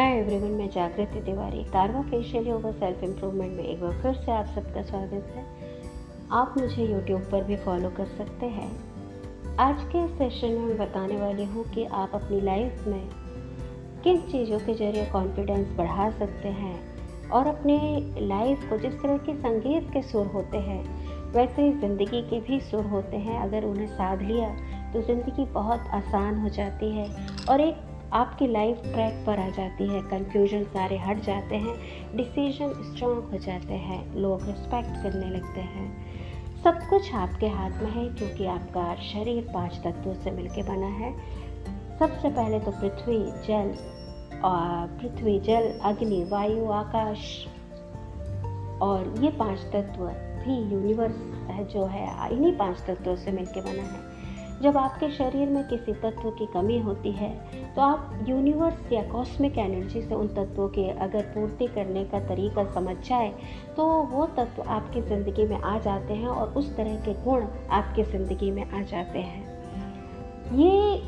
हाय everyone, मैं जागृति तिवारी कारवा facial yoga self improvement में एक बार फिर से आप सबका स्वागत है। आप मुझे यूट्यूब पर भी फॉलो कर सकते हैं। आज के सेशन में मैं बताने वाली हूँ कि आप अपनी लाइफ में किन चीज़ों के ज़रिए कॉन्फिडेंस बढ़ा सकते हैं और अपने लाइफ को जिस तरह के संगीत के सुर होते हैं, वैसे ही ज़िंदगी के भी सुर होते हैं। अगर उन्हें साध लिया तो ज़िंदगी बहुत आसान हो जाती है और एक आपकी लाइफ ट्रैक पर आ जाती है कंफ्यूजन सारे हट जाते हैं डिसीज़न स्ट्रॉन्ग हो जाते हैं, लोग रिस्पेक्ट करने लगते हैं। सब कुछ आपके हाथ में है, क्योंकि आपका शरीर पाँच तत्वों से मिलकर बना है। सबसे पहले तो पृथ्वी, जल और पृथ्वी, जल, अग्नि, वायु, आकाश, और ये पाँच तत्व भी यूनिवर्स है जो है, इन्हीं पाँच तत्वों से मिलकर बना है। जब आपके शरीर में किसी तत्व की कमी होती है तो आप यूनिवर्स या कॉस्मिक एनर्जी से उन तत्वों के अगर पूर्ति करने का तरीका समझ जाए तो वो तत्व आपकी ज़िंदगी में आ जाते हैं और उस तरह के गुण आपकी ज़िंदगी में आ जाते हैं। ये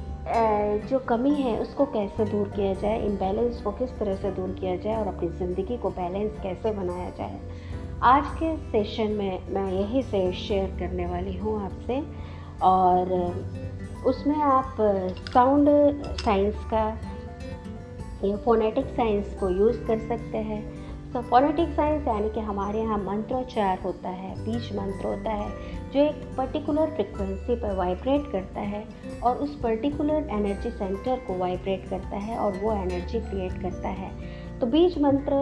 जो कमी है, उसको कैसे दूर किया जाए इम्बैलेंस को किस तरह से दूर किया जाए और अपनी ज़िंदगी को बैलेंस कैसे बनाया जाए? आज के सेशन में मैं यही से शेयर करने वाली हूँ आपसे। और उसमें आप साउंड साइंस का या फोनेटिक साइंस को यूज़ कर सकते हैं। तो फोनेटिक साइंस यानी कि हमारे यहाँ मंत्रोच्चार होता है, बीज मंत्र होता है, जो एक पर्टिकुलर फ्रिक्वेंसी पर वाइब्रेट करता है और उस पर्टिकुलर एनर्जी सेंटर को वाइब्रेट करता है और वो एनर्जी क्रिएट करता है। तो बीज मंत्र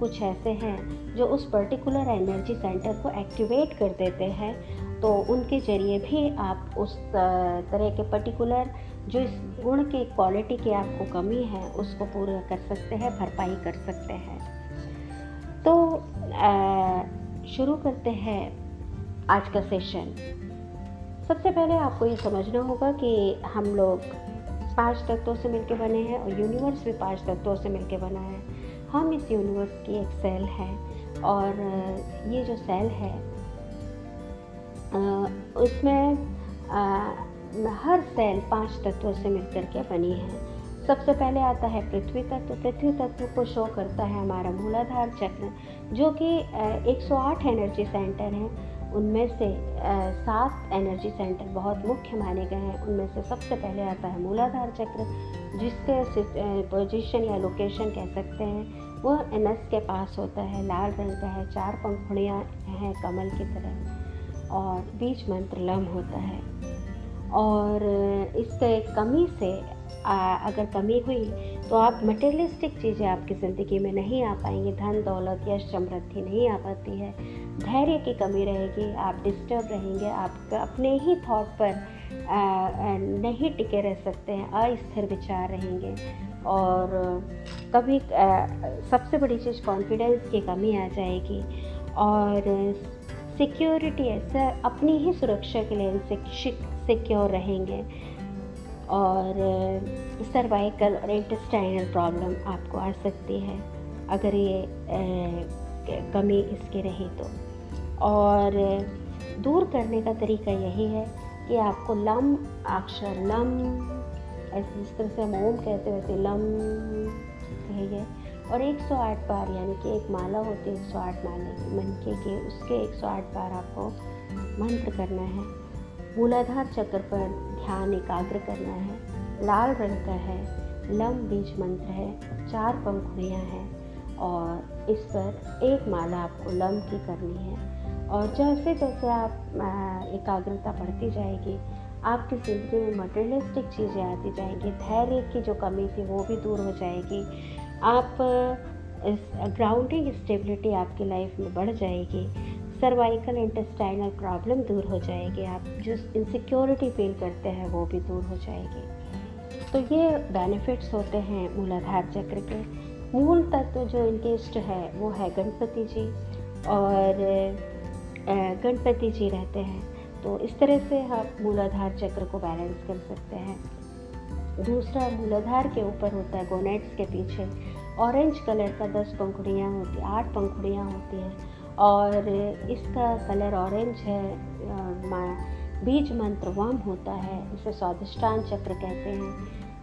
कुछ ऐसे हैं जो उस पर्टिकुलर एनर्जी सेंटर को एक्टिवेट कर देते हैं तो उनके ज़रिए भी आप उस तरह के पर्टिकुलर जो इस गुण के क्वालिटी की आपको कमी है, उसको पूरा कर सकते हैं, भरपाई कर सकते हैं। तो शुरू करते हैं आज का सेशन सबसे पहले आपको ये समझना होगा कि हम लोग पाँच तत्वों से मिलकर बने हैं और यूनिवर्स भी पाँच तत्वों से मिलकर बना है। हम इस यूनिवर्स की एक सेल है और ये जो सेल है उसमें हर सेल पाँच तत्वों से मिलकर के बनी है। सबसे पहले आता है पृथ्वी तत्व। पृथ्वी तत्व को शो करता है हमारा मूलाधार चक्र, जो कि 108 एनर्जी सेंटर हैं। उनमें से सात एनर्जी सेंटर बहुत मुख्य माने गए हैं। उनमें से सबसे पहले आता है मूलाधार चक्र, जिसके पोजीशन या लोकेशन कह सकते हैं। वो एनस के पास होता है, लाल रंग का है, चार पंखुड़ियाँ हैं कमल की तरह। और बीज मंत्र लम होता है। और इसके कमी से आ, अगर कमी हुई तो आप मटेरियलिस्टिक चीज़ें आपकी ज़िंदगी में नहीं आ पाएँगी। धन दौलत या समृद्धि नहीं आ पाती है। धैर्य की कमी रहेगी आप डिस्टर्ब रहेंगे आप अपने ही थॉट पर आ, आ, नहीं टिके रह सकते हैं अस्थिर विचार रहेंगे। और कभी आ, सबसे बड़ी चीज़ कॉन्फिडेंस की कमी आ जाएगी। और सिक्योरिटी है, सर। अपनी ही सुरक्षा के लिए सिक्योर रहेंगे। और सर्वाइकल और इंटेस्टाइनल प्रॉब्लम आपको आ सकती है, अगर ये कमी इसकी रही तो। और, दूर करने का तरीका यही है कि आपको लम अक्षर लम ऐसे जिस तरह से हम ओम कहते वैसे लम कहिए और 108 बार, यानी कि एक माला होती है 108 माले मनके के, उसके 108 बार आपको मंत्र करना है। मूलाधार चक्र पर ध्यान एकाग्र करना है। लाल रंग का है लम बीज मंत्र है, चार पंखुड़ियाँ हैं और इस पर एक माला आपको लम की करनी है। और जैसे जैसे आप एकाग्रता बढ़ती जाएगी, आपकी ज़िंदगी में मटेरियलिस्टिक चीज़ें आती जाएँगी, धैर्य की जो कमी थी वो भी दूर हो जाएगी। आप ग्राउंडिंग स्टेबिलिटी आपकी लाइफ में बढ़ जाएगी सर्वाइकल इंटेस्टाइनल प्रॉब्लम दूर हो जाएगी, आप जो इनसिक्योरिटी फील करते हैं वो भी दूर हो जाएगी। तो ये बेनिफिट्स होते हैं मूलाधार चक्र के। मूल तत्व जो इष्ट है वो है गणपति जी और गणपति जी रहते हैं। तो इस तरह से आप मूलाधार चक्र को बैलेंस कर सकते हैं। दूसरा मूलाधार के ऊपर होता है गोनेट्स के पीछे। ऑरेंज कलर का दस पंखुड़ियाँ होती, आठ पंखुड़ियाँ होती हैं। और इसका कलर ऑरेंज है बीज मंत्र वम होता है, इसे स्वादिष्टान चक्र कहते हैं।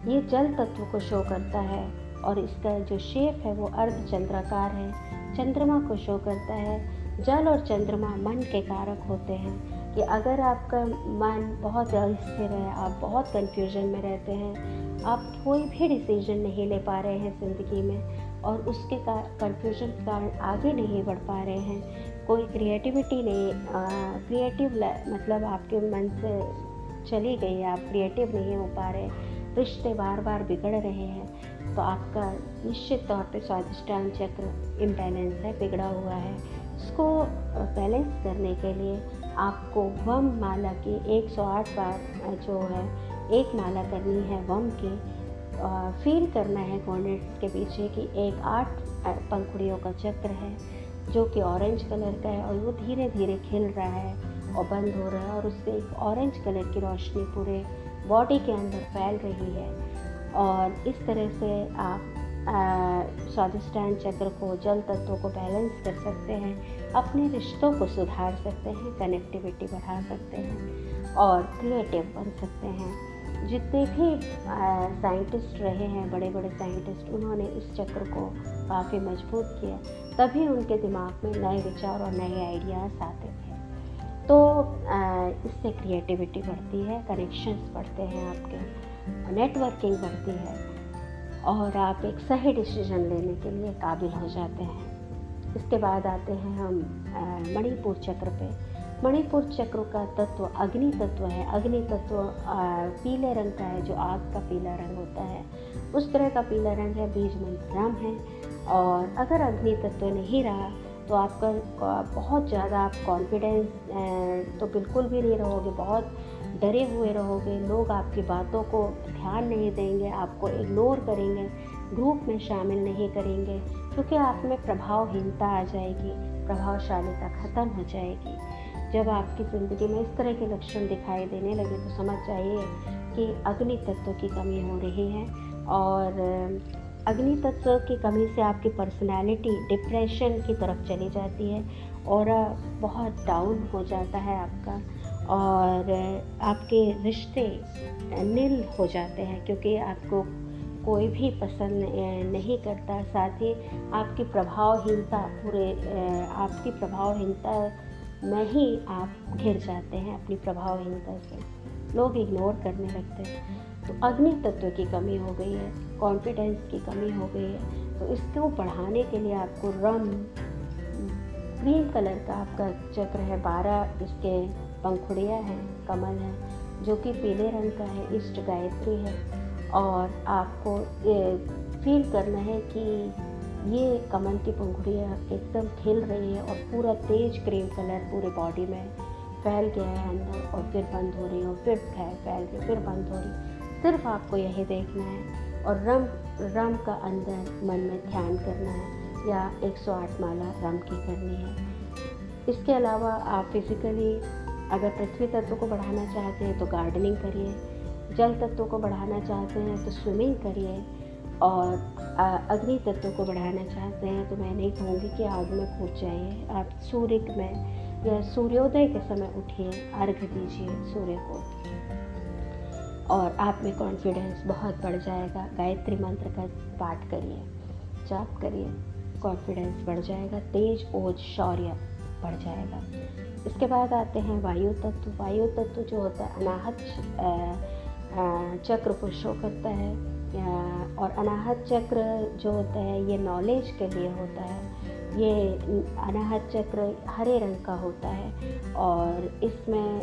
ये जल तत्व को शो करता है और इसका जो शेप है वो अर्ध चंद्राकार है। चंद्रमा को शो करता है। जल और चंद्रमा मन के कारक होते हैं। कि अगर आपका मन बहुत अस्थिर है, आप बहुत कन्फ्यूज़न में रहते हैं, आप कोई भी डिसीज़न नहीं ले पा रहे हैं ज़िंदगी में और उसके कन्फ्यूज़न के कारण आगे नहीं बढ़ पा रहे हैं, कोई क्रिएटिविटी नहीं क्रिएटिव मतलब आपके मन से चली गई है, आप क्रिएटिव नहीं हो पा रहे, रिश्ते बार बार बिगड़ रहे हैं तो आपका निश्चित तौर पे स्वादिष्टान चक्र इम्बैलेंस है, बिगड़ा हुआ है। इसको बैलेंस करने के लिए आपको वम माला की 108 बार जो है, एक माला करनी है वम की फील करना है कॉर्नेट्स के पीछे कि एक आठ पंखुड़ियों का चक्र है, जो कि ऑरेंज कलर का है और वो धीरे धीरे खिल रहा है और बंद हो रहा है और उससे एक ऑरेंज कलर की रोशनी पूरे बॉडी के अंदर फैल रही है। और इस तरह से आप स्वादिष्टान चक्र को जल तत्वों को बैलेंस कर सकते हैं अपने रिश्तों को सुधार सकते हैं कनेक्टिविटी बढ़ा सकते हैं और क्रिएटिव बन सकते हैं। जितने भी साइंटिस्ट रहे हैं बड़े बड़े साइंटिस्ट उन्होंने इस चक्र को काफ़ी मज़बूत किया तभी उनके दिमाग में नए विचार और नए आइडियाज़ आते थे। तो आ, इससे क्रिएटिविटी बढ़ती है कनेक्शंस बढ़ते हैं आपके नेटवर्किंग बढ़ती है। और आप एक सही डिसीज़न लेने के लिए काबिल हो जाते हैं। इसके बाद आते हैं हम मणिपुर चक्र पे। मणिपुर चक्र का तत्व अग्नि तत्व है। अग्नि तत्व पीले रंग का है, जो आग का पीला रंग होता है। उस तरह का पीला रंग है बीज मंत्रम है। और अगर अग्नि तत्व नहीं रहा तो आपका बहुत ज़्यादा आप कॉन्फिडेंस तो बिल्कुल भी नहीं रहोगे। बहुत डरे हुए रहोगे, लोग आपकी बातों को ध्यान नहीं देंगे, आपको इग्नोर करेंगे ग्रुप में शामिल नहीं करेंगे, क्योंकि आप में प्रभावहीनता आ जाएगी, प्रभावशालीता ख़त्म हो जाएगी। जब आपकी ज़िंदगी में इस तरह के लक्षण दिखाई देने लगे तो समझ जाइए कि अग्नि तत्व की कमी हो रही है और अग्नि तत्व की कमी से आपकी पर्सनैलिटी डिप्रेशन की तरफ़ चली जाती है और बहुत डाउन हो जाता है आपका। और आपके रिश्ते नील हो जाते हैं, क्योंकि आपको कोई भी पसंद नहीं करता। साथ ही आपकी प्रभावहीनता पूरे आपकी प्रभावहीनता में ही आप घिर जाते हैं अपनी प्रभावहीनता से। लोग इग्नोर करने लगते हैं। तो अग्नि तत्व की कमी हो गई है कॉन्फिडेंस की कमी हो गई है। तो इसको बढ़ाने के लिए आपको रम क्रीम कलर का आपका चक्र है, बारह इसके पंखुड़ियाँ हैं, कमल है, जो कि पीले रंग का है, इष्ट गायत्री है। और आपको ये फील करना है कि ये कमल की पंखुड़ियाँ एकदम खिल रही है और पूरा तेज क्रीम कलर पूरे बॉडी में फैल गया है अंदर और फिर बंद हो रही है और फिर फैल के फिर बंद हो रही सिर्फ़ आपको यही देखना है और रम रम का अंदर मन में ध्यान करना है। या 108 माला रम की करनी है। इसके अलावा आप फिज़िकली अगर पृथ्वी तत्व को बढ़ाना चाहते हैं तो गार्डनिंग करिए। जल तत्व को बढ़ाना चाहते हैं तो स्विमिंग करिए। और अग्नि तत्व को बढ़ाना चाहते हैं तो मैं नहीं कहूँगी कि आग में कूद जाइए। आप सूर्य में, या सूर्योदय के समय उठिए, अर्घ दीजिए सूर्य को। और आप में कॉन्फिडेंस बहुत बढ़ जाएगा। गायत्री मंत्र का पाठ करिए, जाप करिए। कॉन्फिडेंस बढ़ जाएगा, तेज ओज, शौर्य बढ़ जाएगा। इसके बाद आते हैं वायु तत्व। वायु तत्व जो होता है, अनाहत चक्र को शो करता है। और अनाहत चक्र जो होता है, ये नॉलेज के लिए होता है। ये अनाहत चक्र हरे रंग का होता है और इसमें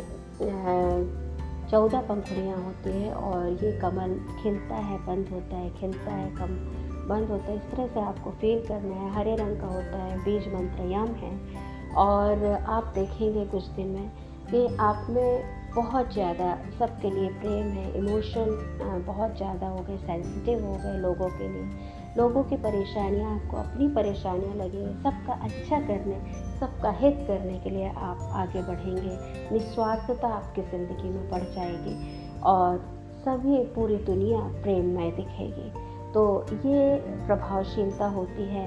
चौदह पंखुड़ियाँ होती है और ये कमल खिलता है, बंद होता है, खिलता है, कम बंद होता है। इस तरह से आपको फील करना है। हरे रंग का होता है, बीज मंत्र यम है। और आप देखेंगे कुछ दिन में कि आप में बहुत ज़्यादा सबके लिए प्रेम है इमोशन बहुत ज़्यादा हो गए सेंसिटिव हो गए लोगों के लिए। लोगों की परेशानियाँ, आपको अपनी परेशानियाँ लगेंगी सबका अच्छा करने, सबका हित करने के लिए आप आगे बढ़ेंगे। निस्वार्थता आपकी ज़िंदगी में बढ़ जाएगी और सभी पूरी दुनिया प्रेममय दिखेगी। तो ये प्रभावशीलता होती है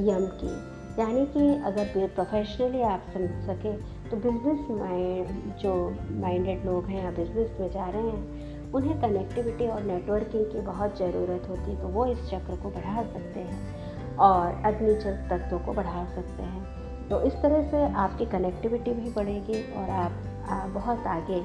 यम की। यानी कि अगर प्रोफेशनली आप समझ सकें तो बिज़नेस माइंड जो माइंडेड लोग हैं या बिज़नेस में जा रहे हैं उन्हें कनेक्टिविटी और नेटवर्किंग की बहुत ज़रूरत होती है तो वो इस चक्र को बढ़ा सकते हैं और अग्नि तत्वों को बढ़ा सकते हैं। तो इस तरह से आपकी कनेक्टिविटी भी बढ़ेगी और आप, आप बहुत आगे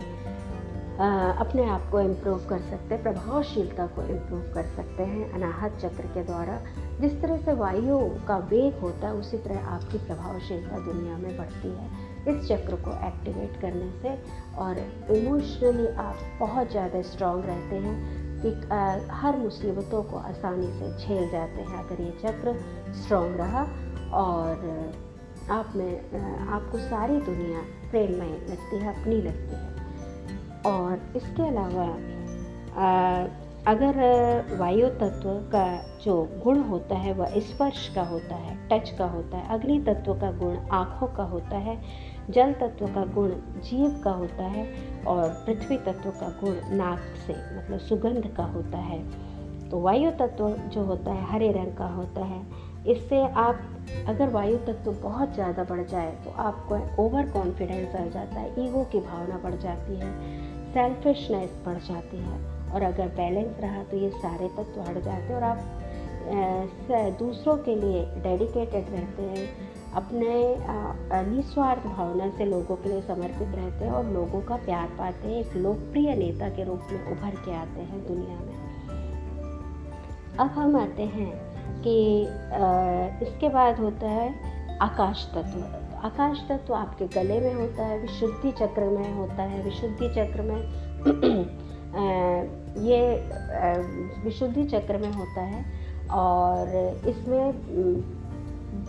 अपने आप को इम्प्रूव कर सकते हैं, प्रभावशीलता को इम्प्रूव कर सकते हैं, अनाहत चक्र के द्वारा। जिस तरह से वायु का वेग होता है, उसी तरह आपकी प्रभावशीलता दुनिया में बढ़ती है। इस चक्र को एक्टिवेट करने से और इमोशनली आप बहुत ज़्यादा स्ट्रांग रहते हैं कि हर मुसीबतों को आसानी से झेल जाते हैं अगर ये चक्र स्ट्रांग रहा और आप में आपको सारी दुनिया प्रेममय लगती है, अपनी लगती है। और इसके अलावा अगर वायु तत्व का जो गुण होता है, वह स्पर्श का होता है, टच का होता है, अग्नि तत्व का गुण आँखों का होता है, जल तत्व का गुण जीव का होता है, और पृथ्वी तत्व का गुण नाक से मतलब सुगंध का होता है तो वायु तत्व जो होता है, हरे रंग का होता है। इससे आप, अगर वायु तत्व बहुत ज़्यादा बढ़ जाए तो आपको ओवर कॉन्फिडेंस आ जाता है, ईगो की भावना बढ़ जाती है। सेल्फिशनेस बढ़ जाती है। और अगर बैलेंस रहा तो ये सारे तत्व हट जाते हैं और आप दूसरों के लिए डेडिकेटेड रहते हैं। अपने निस्वार्थ भावना से लोगों के लिए समर्पित रहते हैं और लोगों का प्यार पाते हैं। एक लोकप्रिय नेता के रूप में उभर के आते हैं दुनिया में। अब हम आते हैं कि इसके बाद होता है आकाश तत्व। आकाश तत्व आपके गले में होता है, विशुद्धि चक्र में होता है, विशुद्धि चक्र में ये विशुद्धि चक्र में होता है और इसमें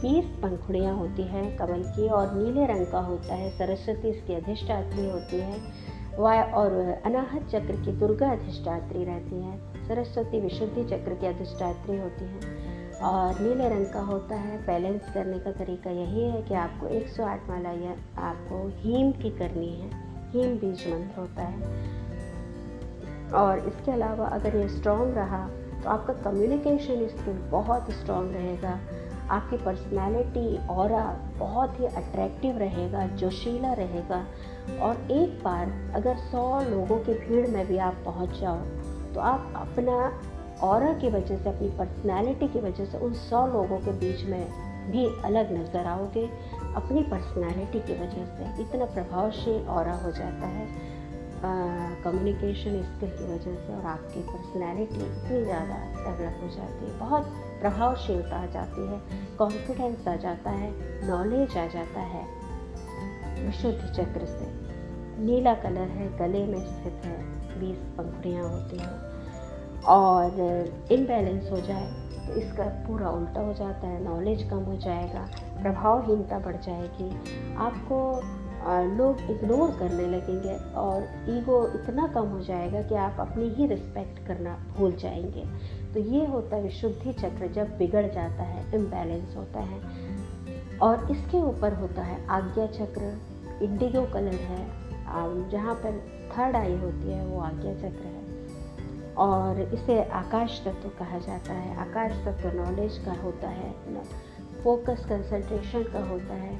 बीस पंखुड़ियाँ होती हैं कमल की और नीले रंग का होता है, सरस्वती इसकी अधिष्ठात्री होती है वाय और अनाहत चक्र की दुर्गा अधिष्ठात्री रहती है, सरस्वती विशुद्धि चक्र की अधिष्ठात्री होती हैं। और नीले रंग का होता है। बैलेंस करने का तरीका यही है कि आपको 108 माला या आपको हीम की करनी है। हीम बीज मंत्र होता है। और इसके अलावा अगर ये स्ट्रॉन्ग रहा तो आपका कम्युनिकेशन स्किल बहुत स्ट्रॉन्ग रहेगा। आपकी पर्सनैलिटी और बहुत ही अट्रैक्टिव रहेगा, जोशीला रहेगा। और एक बार अगर सौ लोगों की भीड़ में भी आप पहुँच जाओ तो आप अपना और की वजह से, अपनी पर्सनैलिटी की वजह से उन सौ लोगों के बीच में भी अलग नज़र आओगे। अपनी पर्सनैलिटी की वजह से इतना प्रभावशील और हो जाता है। कम्युनिकेशन स्किल की वजह से और आपकी पर्सनैलिटी इतनी ज़्यादा डेवलप हो जाती है। बहुत प्रभावशीलता आ जाती है कॉन्फिडेंस आ जाता है नॉलेज आ जाता है विशुद्ध चक्र से। नीला कलर है, गले में स्थित है, बीस पंखुड़ियाँ होती हैं। और इनबैलेंस हो जाए तो इसका पूरा उल्टा हो जाता है नॉलेज कम हो जाएगा, प्रभावहीनता बढ़ जाएगी। आपको लोग इग्नोर करने लगेंगे और ईगो इतना कम हो जाएगा कि आप अपनी ही रिस्पेक्ट करना भूल जाएँगे। तो ये होता है शुद्धि चक्र, जब बिगड़ जाता है इम्बैलेंस होता है। और इसके ऊपर होता है आज्ञा चक्र इंडिगो कलर है जहाँ पर थर्ड आई होती है, वो आज्ञा चक्र है। और इसे आकाश तत्व कहा जाता है। आकाश तत्व नॉलेज का होता है फोकस कंसंट्रेशन का होता है।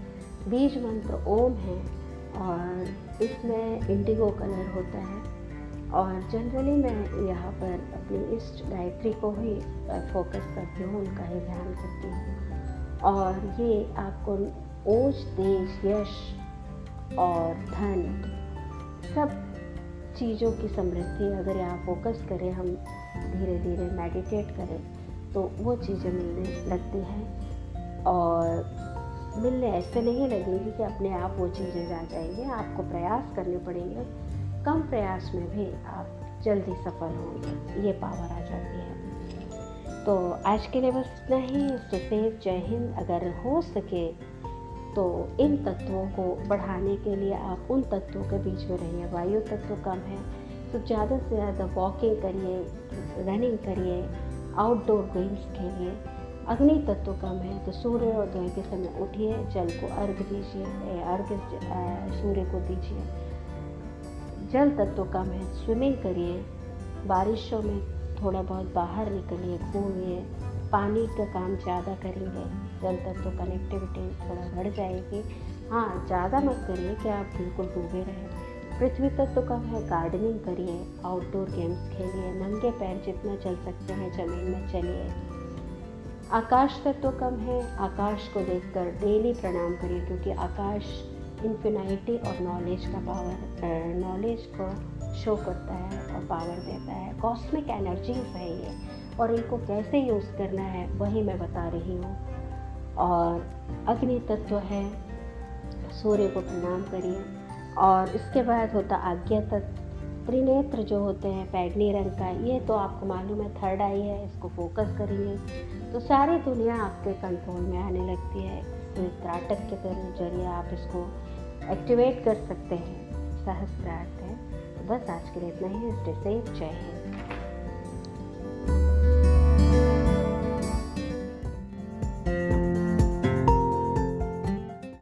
बीज मंत्र ओम है और इसमें इंडिगो कलर होता है। और जनरली मैं यहाँ पर अपनी इष्ट गायत्री को ही फोकस करती हूँ, उनका ही ध्यान करती हूँ। और ये आपको ओज, तेज, यश और धन सब चीज़ों की समृद्धि अगर यहाँ फोकस करें, हम धीरे धीरे मेडिटेट करें तो वो चीज़ें मिलने लगती हैं। और मिलने ऐसे नहीं लगेगी कि अपने आप वो चीज़ें जा जाएँगे, आपको प्रयास करने पड़ेंगे। कम प्रयास में भी आप जल्दी सफल होंगे, ये पावर आ जाती है। तो आज के लिए बस इतना ही। सुसेव जय हिंद। अगर हो सके तो इन तत्वों को बढ़ाने के लिए आप उन तत्वों के बीच में रहिए। वायु तत्व कम है तो ज़्यादा से ज़्यादा वॉकिंग करिए रनिंग करिए आउटडोर गेम्स खेलिए। अग्नि तत्व कम है तो सूर्योदय के समय उठिए, जल को अर्घ दीजिए अर्घ सूर्य को दीजिए। जल तत्व कम है स्विमिंग करिए। बारिशों में थोड़ा बहुत बाहर निकलिए, घूमिए। पानी का काम ज़्यादा करेंगे जल तक तो कनेक्टिविटी थोड़ा बढ़ जाएगी। हाँ ज़्यादा मत करिए कि आप बिल्कुल डूबे रहें। पृथ्वी तत्व कम है गार्डनिंग करिए आउटडोर गेम्स खेलिए, नंगे पैर जितना चल सकते हैं, ज़मीन में चलिए। आकाश तत्व कम है, आकाश को देखकर डेली प्रणाम करिए, क्योंकि आकाश इन्फिनाइटी और नॉलेज का पावर नॉलेज को शो करता है और पावर देता है। कॉस्मिक एनर्जीज है ये, और इनको कैसे यूज़ करना है, वही मैं बता रही हूँ। और अग्नि तत्व है, सूर्य को प्रणाम करिए। और इसके बाद होता आज्ञा तत्व। त्रिनेत्र जो होते हैं पैगनी रंग का, ये तो आपको मालूम है थर्ड आई है, इसको फोकस करिए। तो सारी दुनिया आपके कंट्रोल में आने लगती है। त्राटक के ज़रिए आप इसको एक्टिवेट कर सकते हैं। सहस्त्रार्थ है। तो बस आज के लिए इतना ही। स्टे सेफ़ जय हिंद।